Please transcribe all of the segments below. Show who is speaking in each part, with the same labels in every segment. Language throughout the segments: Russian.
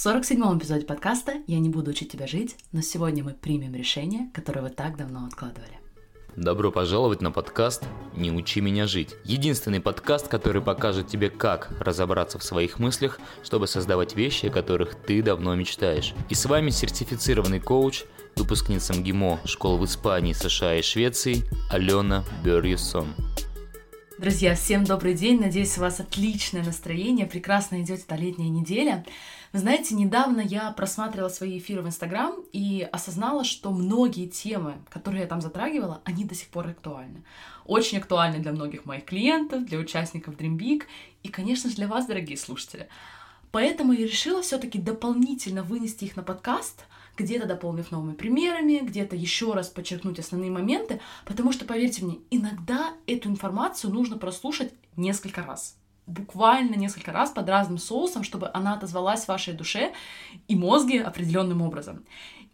Speaker 1: В 47-м эпизоде подкаста «Я не буду учить тебя жить», но сегодня мы примем решение, которое вы так давно откладывали.
Speaker 2: Добро пожаловать на подкаст «Не учи меня жить». Единственный подкаст, который покажет тебе, как разобраться в своих мыслях, чтобы создавать вещи, о которых ты давно мечтаешь. И с вами сертифицированный коуч, выпускница МГИМО школ в Испании, США и Швеции Алена Берьюсон.
Speaker 1: Друзья, всем добрый день. Надеюсь, у вас отличное настроение, прекрасно идет эта летняя неделя. Вы знаете, недавно я просматривала свои эфиры в Инстаграм и осознала, что многие темы, которые я там затрагивала, они до сих пор актуальны. Очень актуальны для многих моих клиентов, для участников Dream Big и, конечно же, для вас, дорогие слушатели. Поэтому я решила все-таки дополнительно вынести их на подкаст — где-то дополнив новыми примерами, где-то еще раз подчеркнуть основные моменты, потому что, поверьте мне, иногда эту информацию нужно прослушать несколько раз. Буквально несколько раз под разным соусом, чтобы она отозвалась в вашей душе и мозге определенным образом.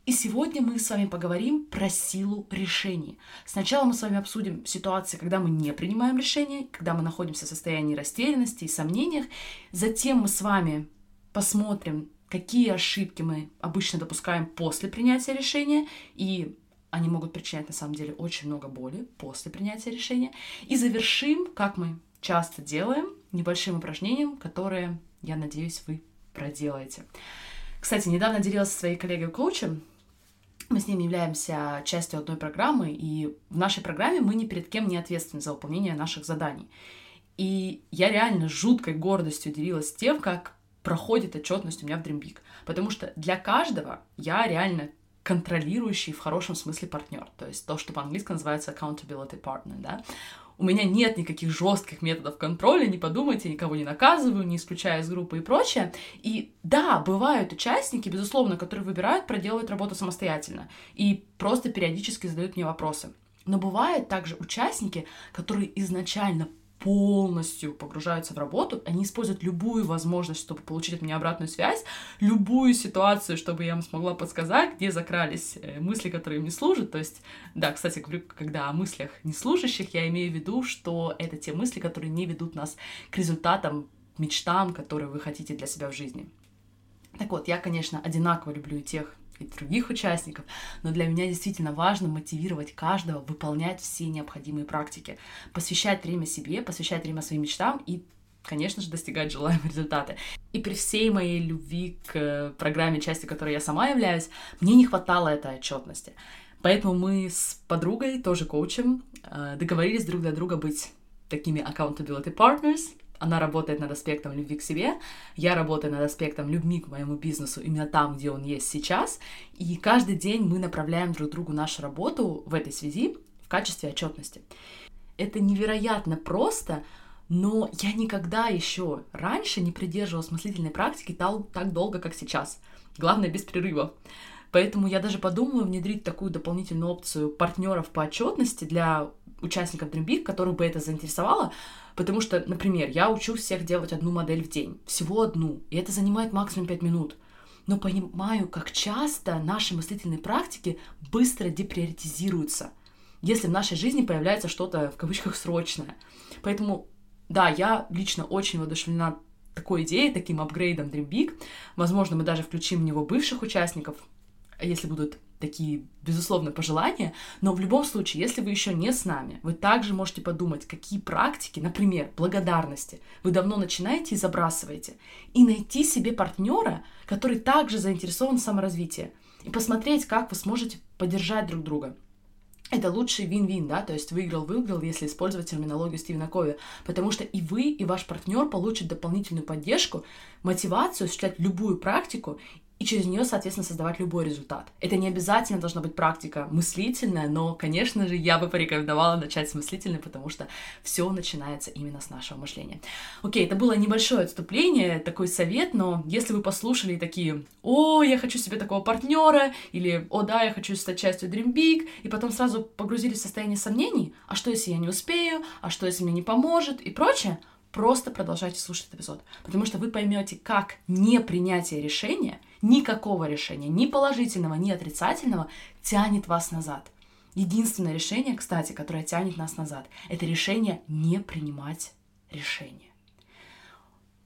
Speaker 1: И сегодня мы с вами поговорим про силу решений. Сначала мы с вами обсудим ситуации, когда мы не принимаем решения, когда мы находимся в состоянии растерянности и сомнениях. Затем мы с вами посмотрим какие ошибки мы обычно допускаем после принятия решения, и они могут причинять на самом деле очень много боли после принятия решения. И завершим, как мы часто делаем, небольшим упражнением, которое, я надеюсь, вы проделаете. Кстати, недавно делилась со своей коллегой-коучем, мы с ним являемся частью одной программы, и в нашей программе мы ни перед кем не ответственны за выполнение наших заданий. И я реально жуткой гордостью делилась тем, как проходит отчетность у меня в Dreambig. Потому что для каждого я реально контролирующий в хорошем смысле партнер. То есть то, что по-английски называется accountability partner, да. У меня нет никаких жестких методов контроля, не подумайте, никого не наказываю, не исключая из группы и прочее. И да, бывают участники, безусловно, которые выбирают проделывать работу самостоятельно и просто периодически задают мне вопросы. Но бывают также участники, которые изначально полностью погружаются в работу, они используют любую возможность, чтобы получить от меня обратную связь, любую ситуацию, чтобы я им смогла подсказать, где закрались э, мысли, которые им не служат. То есть, да, кстати, говорю, когда о мыслях неслужащих, я имею в виду, что это те мысли, которые не ведут нас к результатам, мечтам, которые вы хотите для себя в жизни. Так вот, я, конечно, одинаково люблю и тех, и других участников, но для меня действительно важно мотивировать каждого выполнять все необходимые практики, посвящать время себе, посвящать время своим мечтам и конечно же, достигать желаемые результаты. И при всей моей любви к программе, частью которой я сама являюсь, мне не хватало этой отчетности. Поэтому мы с подругой, тоже коучем, э, договорились друг для друга быть такими accountability partners, она работает над аспектом любви к себе, я работаю над аспектом любви к моему бизнесу именно там, где он есть сейчас, и каждый день мы направляем друг другу нашу работу в этой связи в качестве отчетности. Это невероятно просто, но я никогда еще раньше не придерживалась мыслительной практики так, долго, как сейчас. Главное, без прерывов. Поэтому я даже подумаю внедрить такую дополнительную опцию партнеров по отчетности для участников Dream которых бы это заинтересовало, потому что, например, я учу всех делать одну модель в день, всего одну, и это занимает максимум 5 минут. Но понимаю, как часто наши мыслительные практики быстро деприоритизируются, если в нашей жизни появляется что-то в кавычках срочное. Поэтому, да, я лично очень воодушевлена такой идеей, таким апгрейдом Dream Big. Возможно, мы даже включим в него бывших участников, если будут такие, безусловно, пожелания, но в любом случае, если вы еще не с нами, вы также можете подумать, какие практики, например, благодарности, вы давно начинаете и забрасываете, и найти себе партнера, который также заинтересован в саморазвитии, и посмотреть, как вы сможете поддержать друг друга. Это лучший вин-вин, да, то есть выиграл-выиграл, если использовать терминологию Стивена Кови, потому что и вы, и ваш партнер получат дополнительную поддержку, мотивацию осуществлять любую практику и через нее, соответственно, создавать любой результат. Это не обязательно должна быть практика мыслительная, но, конечно же, я бы порекомендовала начать с мыслительной, потому что все начинается именно с нашего мышления. Окей, это было небольшое отступление, такой совет, но если вы послушали такие, о, я хочу себе такого партнера, или, о, да, я хочу стать частью Dream Big, и потом сразу погрузились в состояние сомнений, а что, если я не успею, а что, если мне не поможет, и прочее, просто продолжайте слушать этот эпизод, потому что вы поймете, как непринятие решения — никакого решения, ни положительного, ни отрицательного, тянет вас назад. Единственное решение, кстати, которое тянет нас назад, это решение не принимать решение.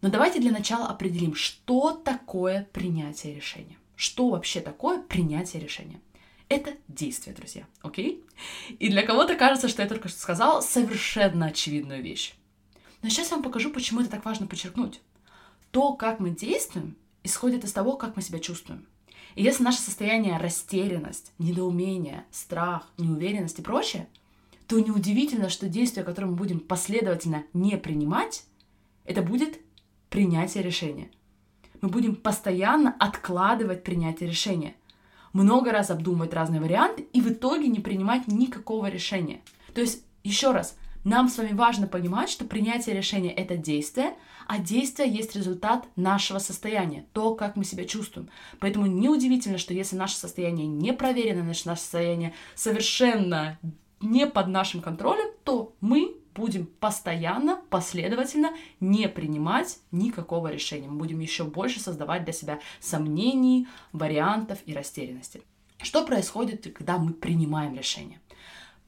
Speaker 1: Но давайте для начала определим, что такое принятие решения. Что вообще такое принятие решения? Это действие, друзья, окей? И для кого-то кажется, что я только что сказала совершенно очевидную вещь. Но сейчас я вам покажу, почему это так важно подчеркнуть. То, как мы действуем, исходит из того, как мы себя чувствуем. И если наше состояние растерянность, недоумение, страх, неуверенность и прочее, то неудивительно, что действие, которое мы будем последовательно не принимать, это будет принятие решения. Мы будем постоянно откладывать принятие решения, много раз обдумывать разные варианты и в итоге не принимать никакого решения. То есть, еще раз, нам с вами важно понимать, что принятие решения — это действие, а действие есть результат нашего состояния, то, как мы себя чувствуем. Поэтому неудивительно, что если наше состояние не проверено, наше состояние совершенно не под нашим контролем, то мы будем постоянно, последовательно не принимать никакого решения. Мы будем еще больше создавать для себя сомнений, вариантов и растерянности. Что происходит, когда мы принимаем решение?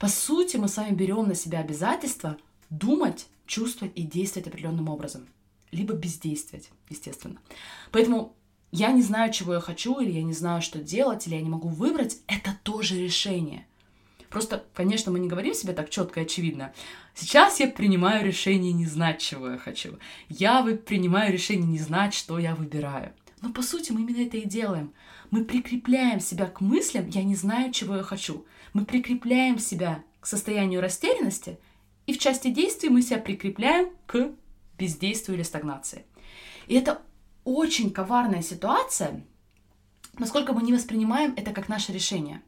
Speaker 1: По сути, мы с вами берем на себя обязательство думать, чувствовать и действовать определенным образом. Либо бездействовать, естественно. Поэтому я не знаю, чего я хочу, или я не знаю, что делать, или я не могу выбрать, это тоже решение. Просто, конечно, мы не говорим себе так четко и очевидно. Сейчас я принимаю решение не знать, чего я хочу. Я принимаю решение не знать, что я выбираю. Но по сути мы именно это и делаем. Мы прикрепляем себя к мыслям «я не знаю, чего я хочу». Мы прикрепляем себя к состоянию растерянности, и в части действий мы себя прикрепляем к бездействию или стагнации. И это очень коварная ситуация, насколько мы не воспринимаем это как наше решение.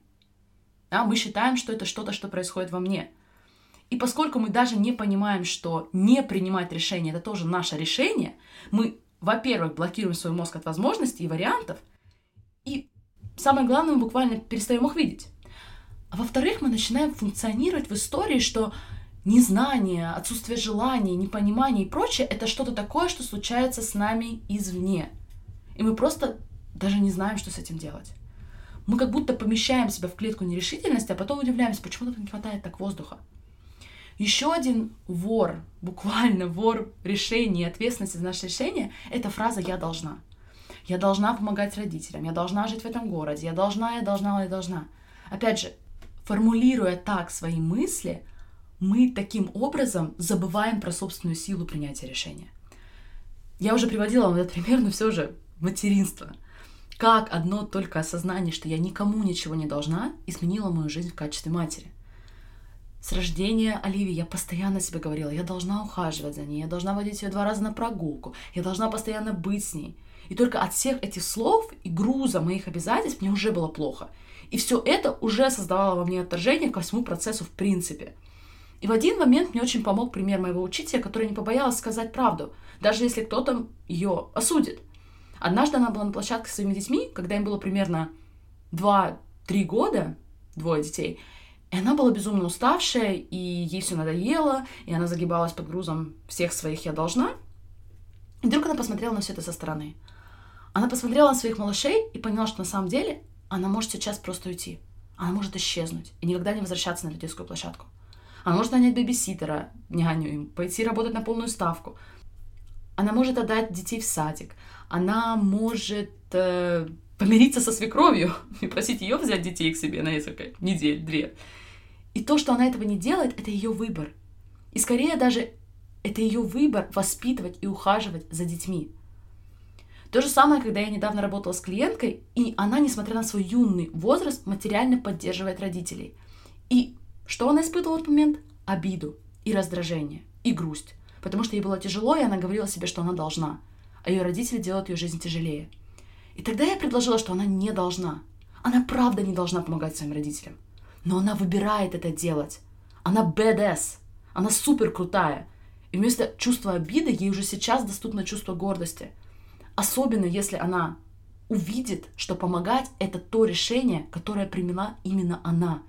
Speaker 1: Да, мы считаем, что это что-то, что происходит во мне. И поскольку мы даже не понимаем, что не принимать решение это тоже наше решение, мы, во-первых, блокируем свой мозг от возможностей и вариантов, и самое главное, мы буквально перестаем их видеть. А во-вторых, мы начинаем функционировать в истории, что незнание, отсутствие желания, непонимание и прочее — это что-то такое, что случается с нами извне. И мы просто даже не знаем, что с этим делать. Мы как будто помещаем себя в клетку нерешительности, а потом удивляемся, почему тут не хватает так воздуха. Еще один вор, буквально вор решений, ответственности за наше решение, это фраза «я должна». Я должна помогать родителям, я должна жить в этом городе, я должна, я должна, я должна. Опять же, формулируя так свои мысли, мы таким образом забываем про собственную силу принятия решения. Я уже приводила вам этот пример, но все же материнство – как одно только осознание, что я никому ничего не должна, изменило мою жизнь в качестве матери. С рождения Оливии я постоянно себе говорила, я должна ухаживать за ней, я должна водить ее два раза на прогулку, я должна постоянно быть с ней. И только от всех этих слов и груза моих обязательств мне уже было плохо. И все это уже создавало во мне отторжение ко всему процессу в принципе. И в один момент мне очень помог пример моего учителя, который не побоялась сказать правду, даже если кто-то ее осудит – Однажды она была на площадке со своими детьми, когда им было примерно 2-3 года, двое детей, и она была безумно уставшая, и ей все надоело, и она загибалась под грузом всех своих «я должна». И вдруг она посмотрела на все это со стороны. Она посмотрела на своих малышей и поняла, что на самом деле она может сейчас просто уйти. Она может исчезнуть и никогда не возвращаться на эту детскую площадку. Она может нанять бэбиситера, няню им, пойти работать на полную ставку. Она может отдать детей в садик она может э, помириться со свекровью и просить ее взять детей к себе на несколько недель, две. И то, что она этого не делает, это ее выбор. И скорее даже это ее выбор воспитывать и ухаживать за детьми. То же самое, когда я недавно работала с клиенткой, и она, несмотря на свой юный возраст, материально поддерживает родителей. И что она испытывала в этот момент? Обиду и раздражение, и грусть. Потому что ей было тяжело, и она говорила себе, что она должна – а ее родители делают ее жизнь тяжелее. И тогда я предложила, что она не должна. Она правда не должна помогать своим родителям. Но она выбирает это делать. Она badass. Она супер крутая. И вместо чувства обиды ей уже сейчас доступно чувство гордости. Особенно если она увидит, что помогать — это то решение, которое приняла именно она.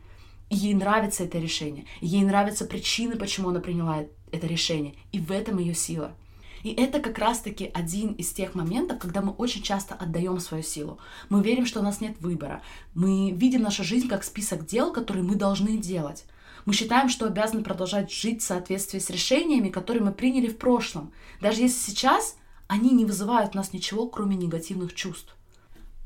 Speaker 1: И ей нравится это решение. И ей нравятся причины, почему она приняла это решение. И в этом ее сила — и это как раз-таки один из тех моментов, когда мы очень часто отдаем свою силу. Мы верим, что у нас нет выбора. Мы видим нашу жизнь как список дел, которые мы должны делать. Мы считаем, что обязаны продолжать жить в соответствии с решениями, которые мы приняли в прошлом. Даже если сейчас они не вызывают у нас ничего, кроме негативных чувств.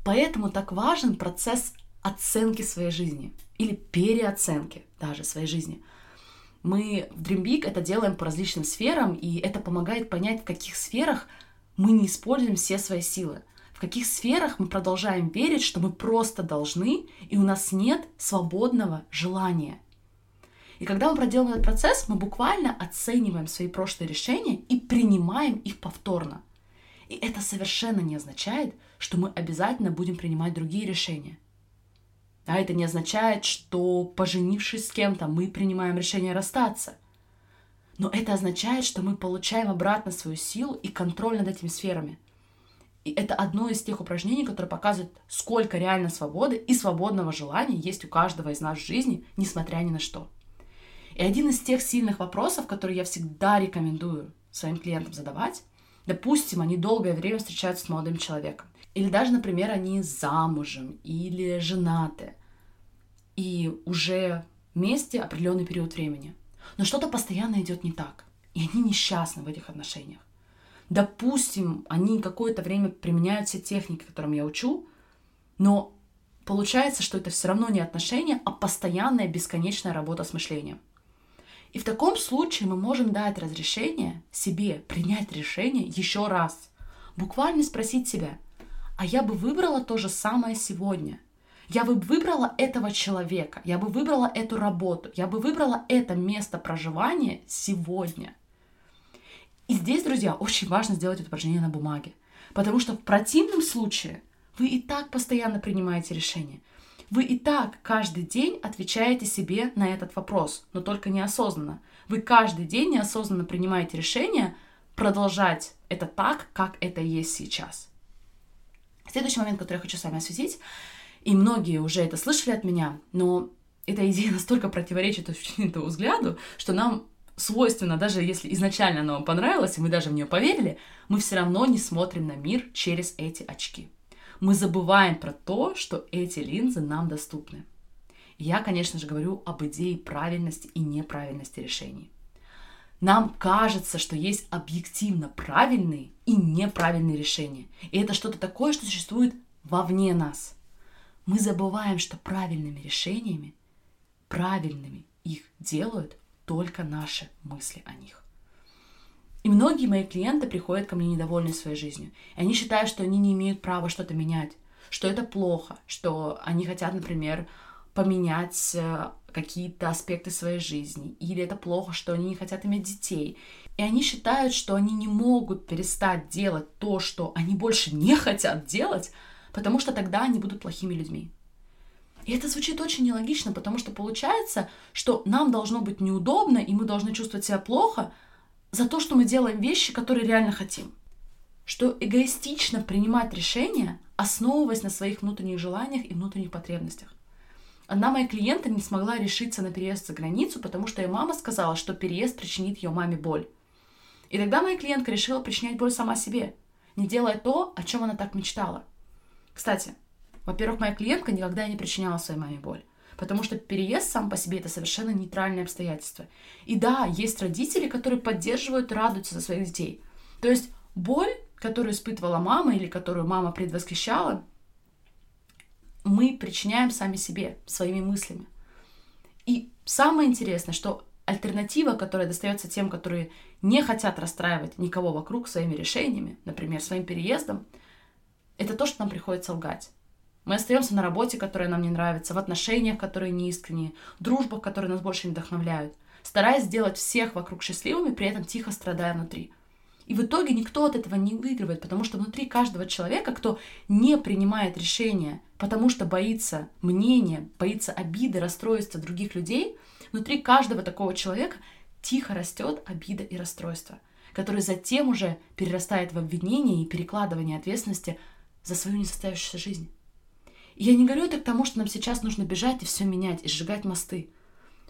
Speaker 1: Поэтому так важен процесс оценки своей жизни или переоценки даже своей жизни. Мы в Dream Big это делаем по различным сферам, и это помогает понять, в каких сферах мы не используем все свои силы, в каких сферах мы продолжаем верить, что мы просто должны, и у нас нет свободного желания. И когда мы проделываем этот процесс, мы буквально оцениваем свои прошлые решения и принимаем их повторно. И это совершенно не означает, что мы обязательно будем принимать другие решения. А это не означает, что поженившись с кем-то, мы принимаем решение расстаться. Но это означает, что мы получаем обратно свою силу и контроль над этими сферами. И это одно из тех упражнений, которое показывает, сколько реально свободы и свободного желания есть у каждого из нас в жизни, несмотря ни на что. И один из тех сильных вопросов, которые я всегда рекомендую своим клиентам задавать, допустим, они долгое время встречаются с молодым человеком, или даже, например, они замужем или женаты, и уже вместе определенный период времени. Но что-то постоянно идет не так, и они несчастны в этих отношениях. Допустим, они какое-то время применяют все техники, которым я учу, но получается, что это все равно не отношения, а постоянная бесконечная работа с мышлением. И в таком случае мы можем дать разрешение себе принять решение еще раз. Буквально спросить себя, а я бы выбрала то же самое сегодня. Я бы выбрала этого человека, я бы выбрала эту работу, я бы выбрала это место проживания сегодня. И здесь, друзья, очень важно сделать это упражнение на бумаге. Потому что в противном случае вы и так постоянно принимаете решения. Вы и так каждый день отвечаете себе на этот вопрос, но только неосознанно. Вы каждый день неосознанно принимаете решение продолжать это так, как это есть сейчас. Следующий момент, который я хочу с вами осветить, и многие уже это слышали от меня, но эта идея настолько противоречит этому взгляду, что нам свойственно, даже если изначально она вам понравилась, и мы даже в нее поверили, мы все равно не смотрим на мир через эти очки мы забываем про то, что эти линзы нам доступны. Я, конечно же, говорю об идее правильности и неправильности решений. Нам кажется, что есть объективно правильные и неправильные решения. И это что-то такое, что существует вовне нас. Мы забываем, что правильными решениями, правильными их делают только наши мысли о них. И многие мои клиенты приходят ко мне недовольны своей жизнью. И они считают, что они не имеют права что-то менять, что это плохо, что они хотят, например, поменять э, какие-то аспекты своей жизни, или это плохо, что они не хотят иметь детей. И они считают, что они не могут перестать делать то, что они больше не хотят делать, потому что тогда они будут плохими людьми. И это звучит очень нелогично, потому что получается, что нам должно быть неудобно, и мы должны чувствовать себя плохо, за то, что мы делаем вещи, которые реально хотим. Что эгоистично принимать решения, основываясь на своих внутренних желаниях и внутренних потребностях. Одна моя клиентка не смогла решиться на переезд за границу, потому что ее мама сказала, что переезд причинит ее маме боль. И тогда моя клиентка решила причинять боль сама себе, не делая то, о чем она так мечтала. Кстати, во-первых, моя клиентка никогда не причиняла своей маме боль потому что переезд сам по себе это совершенно нейтральное обстоятельство. И да, есть родители, которые поддерживают, радуются за своих детей. То есть боль, которую испытывала мама или которую мама предвосхищала, мы причиняем сами себе, своими мыслями. И самое интересное, что альтернатива, которая достается тем, которые не хотят расстраивать никого вокруг своими решениями, например, своим переездом, это то, что нам приходится лгать. Мы остаемся на работе, которая нам не нравится, в отношениях, которые не искренние, дружбах, которые нас больше не вдохновляют, стараясь сделать всех вокруг счастливыми, при этом тихо страдая внутри. И в итоге никто от этого не выигрывает, потому что внутри каждого человека, кто не принимает решения, потому что боится мнения, боится обиды, расстройства других людей, внутри каждого такого человека тихо растет обида и расстройство, которое затем уже перерастает в обвинение и перекладывание ответственности за свою несостоявшуюся жизнь. Я не говорю это к тому, что нам сейчас нужно бежать и все менять, и сжигать мосты.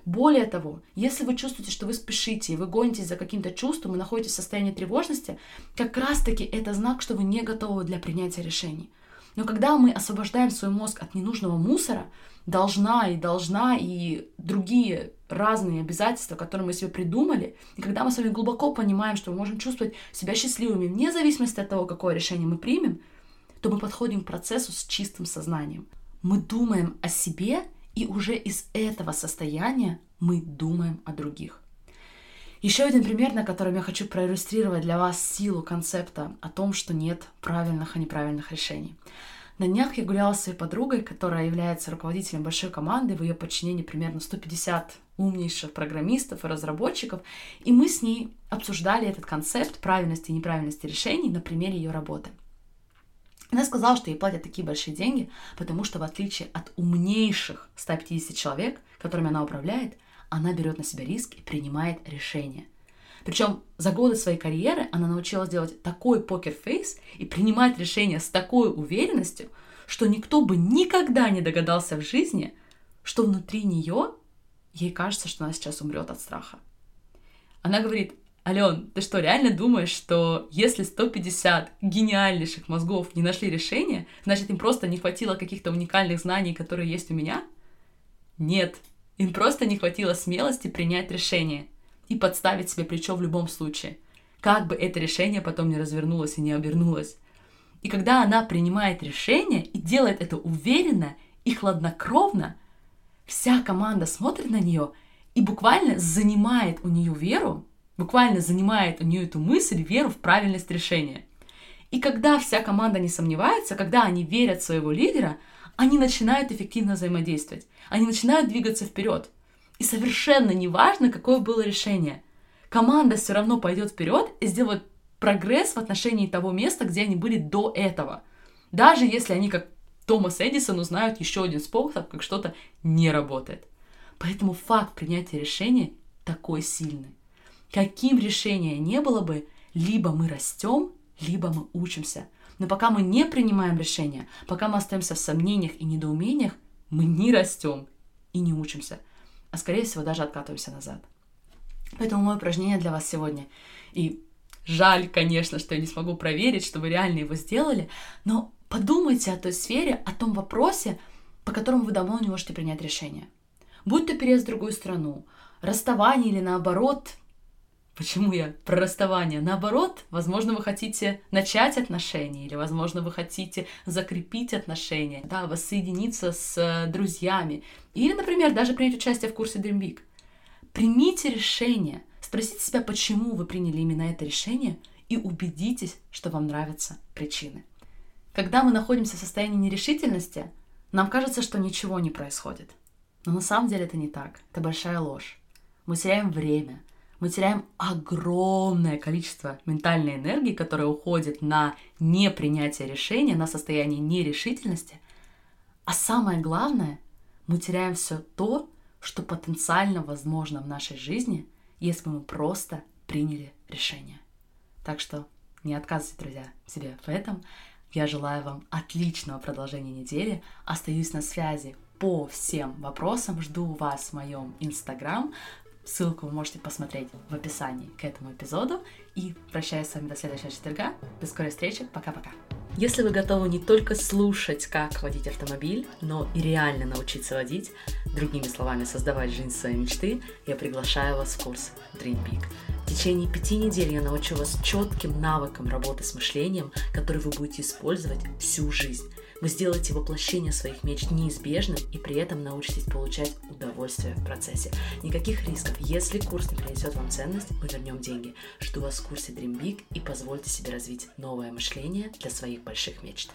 Speaker 1: Более того, если вы чувствуете, что вы спешите, и вы гонитесь за каким-то чувством и находитесь в состоянии тревожности, как раз-таки это знак, что вы не готовы для принятия решений. Но когда мы освобождаем свой мозг от ненужного мусора, должна и должна и другие разные обязательства, которые мы себе придумали, и когда мы с вами глубоко понимаем, что мы можем чувствовать себя счастливыми вне зависимости от того, какое решение мы примем, то мы подходим к процессу с чистым сознанием. Мы думаем о себе, и уже из этого состояния мы думаем о других. Еще один пример, на котором я хочу проиллюстрировать для вас силу концепта о том, что нет правильных и неправильных решений. На днях я гуляла с своей подругой, которая является руководителем большой команды, в ее подчинении примерно 150 умнейших программистов и разработчиков, и мы с ней обсуждали этот концепт правильности и неправильности решений на примере ее работы. Она сказала, что ей платят такие большие деньги, потому что в отличие от умнейших 150 человек, которыми она управляет, она берет на себя риск и принимает решения. Причем за годы своей карьеры она научилась делать такой покер-фейс и принимать решения с такой уверенностью, что никто бы никогда не догадался в жизни, что внутри нее ей кажется, что она сейчас умрет от страха. Она говорит, Ален, ты что, реально думаешь, что если 150 гениальнейших мозгов не нашли решение, значит им просто не хватило каких-то уникальных знаний, которые есть у меня? Нет, им просто не хватило смелости принять решение и подставить себе плечо в любом случае, как бы это решение потом не развернулось и не обернулось. И когда она принимает решение и делает это уверенно и хладнокровно, вся команда смотрит на нее и буквально занимает у нее веру, буквально занимает у нее эту мысль, веру в правильность решения. И когда вся команда не сомневается, когда они верят в своего лидера, они начинают эффективно взаимодействовать. Они начинают двигаться вперед. И совершенно неважно, какое было решение. Команда все равно пойдет вперед и сделает прогресс в отношении того места, где они были до этого. Даже если они, как Томас Эдисон, узнают еще один способ, как что-то не работает. Поэтому факт принятия решения такой сильный. Каким решение не было бы, либо мы растем, либо мы учимся. Но пока мы не принимаем решения, пока мы остаемся в сомнениях и недоумениях, мы не растем и не учимся, а скорее всего даже откатываемся назад. Поэтому мое упражнение для вас сегодня. И жаль, конечно, что я не смогу проверить, что вы реально его сделали, но подумайте о той сфере, о том вопросе, по которому вы давно не можете принять решение. Будь то переезд в другую страну, расставание или наоборот Почему я про расставание? Наоборот, возможно, вы хотите начать отношения, или, возможно, вы хотите закрепить отношения, да, воссоединиться с э, друзьями, или, например, даже принять участие в курсе Dream Big. Примите решение, спросите себя, почему вы приняли именно это решение, и убедитесь, что вам нравятся причины. Когда мы находимся в состоянии нерешительности, нам кажется, что ничего не происходит. Но на самом деле это не так. Это большая ложь. Мы теряем время, мы теряем огромное количество ментальной энергии, которая уходит на непринятие решения, на состояние нерешительности. А самое главное, мы теряем все то, что потенциально возможно в нашей жизни, если мы просто приняли решение. Так что не отказывайте, друзья, себе в этом. Я желаю вам отличного продолжения недели. Остаюсь на связи по всем вопросам. Жду вас в моем инстаграм. Ссылку вы можете посмотреть в описании к этому эпизоду. И прощаюсь с вами до следующего четверга. До скорой встречи. Пока-пока. Если вы готовы не только слушать, как водить автомобиль, но и реально научиться водить, другими словами, создавать жизнь своей мечты, я приглашаю вас в курс Dream Big. В течение пяти недель я научу вас четким навыкам работы с мышлением, который вы будете использовать всю жизнь. Вы сделаете воплощение своих мечт неизбежным и при этом научитесь получать удовольствие в процессе. Никаких рисков. Если курс не принесет вам ценность, мы вернем деньги. Жду вас в курсе Dream Big и позвольте себе развить новое мышление для своих больших мечт.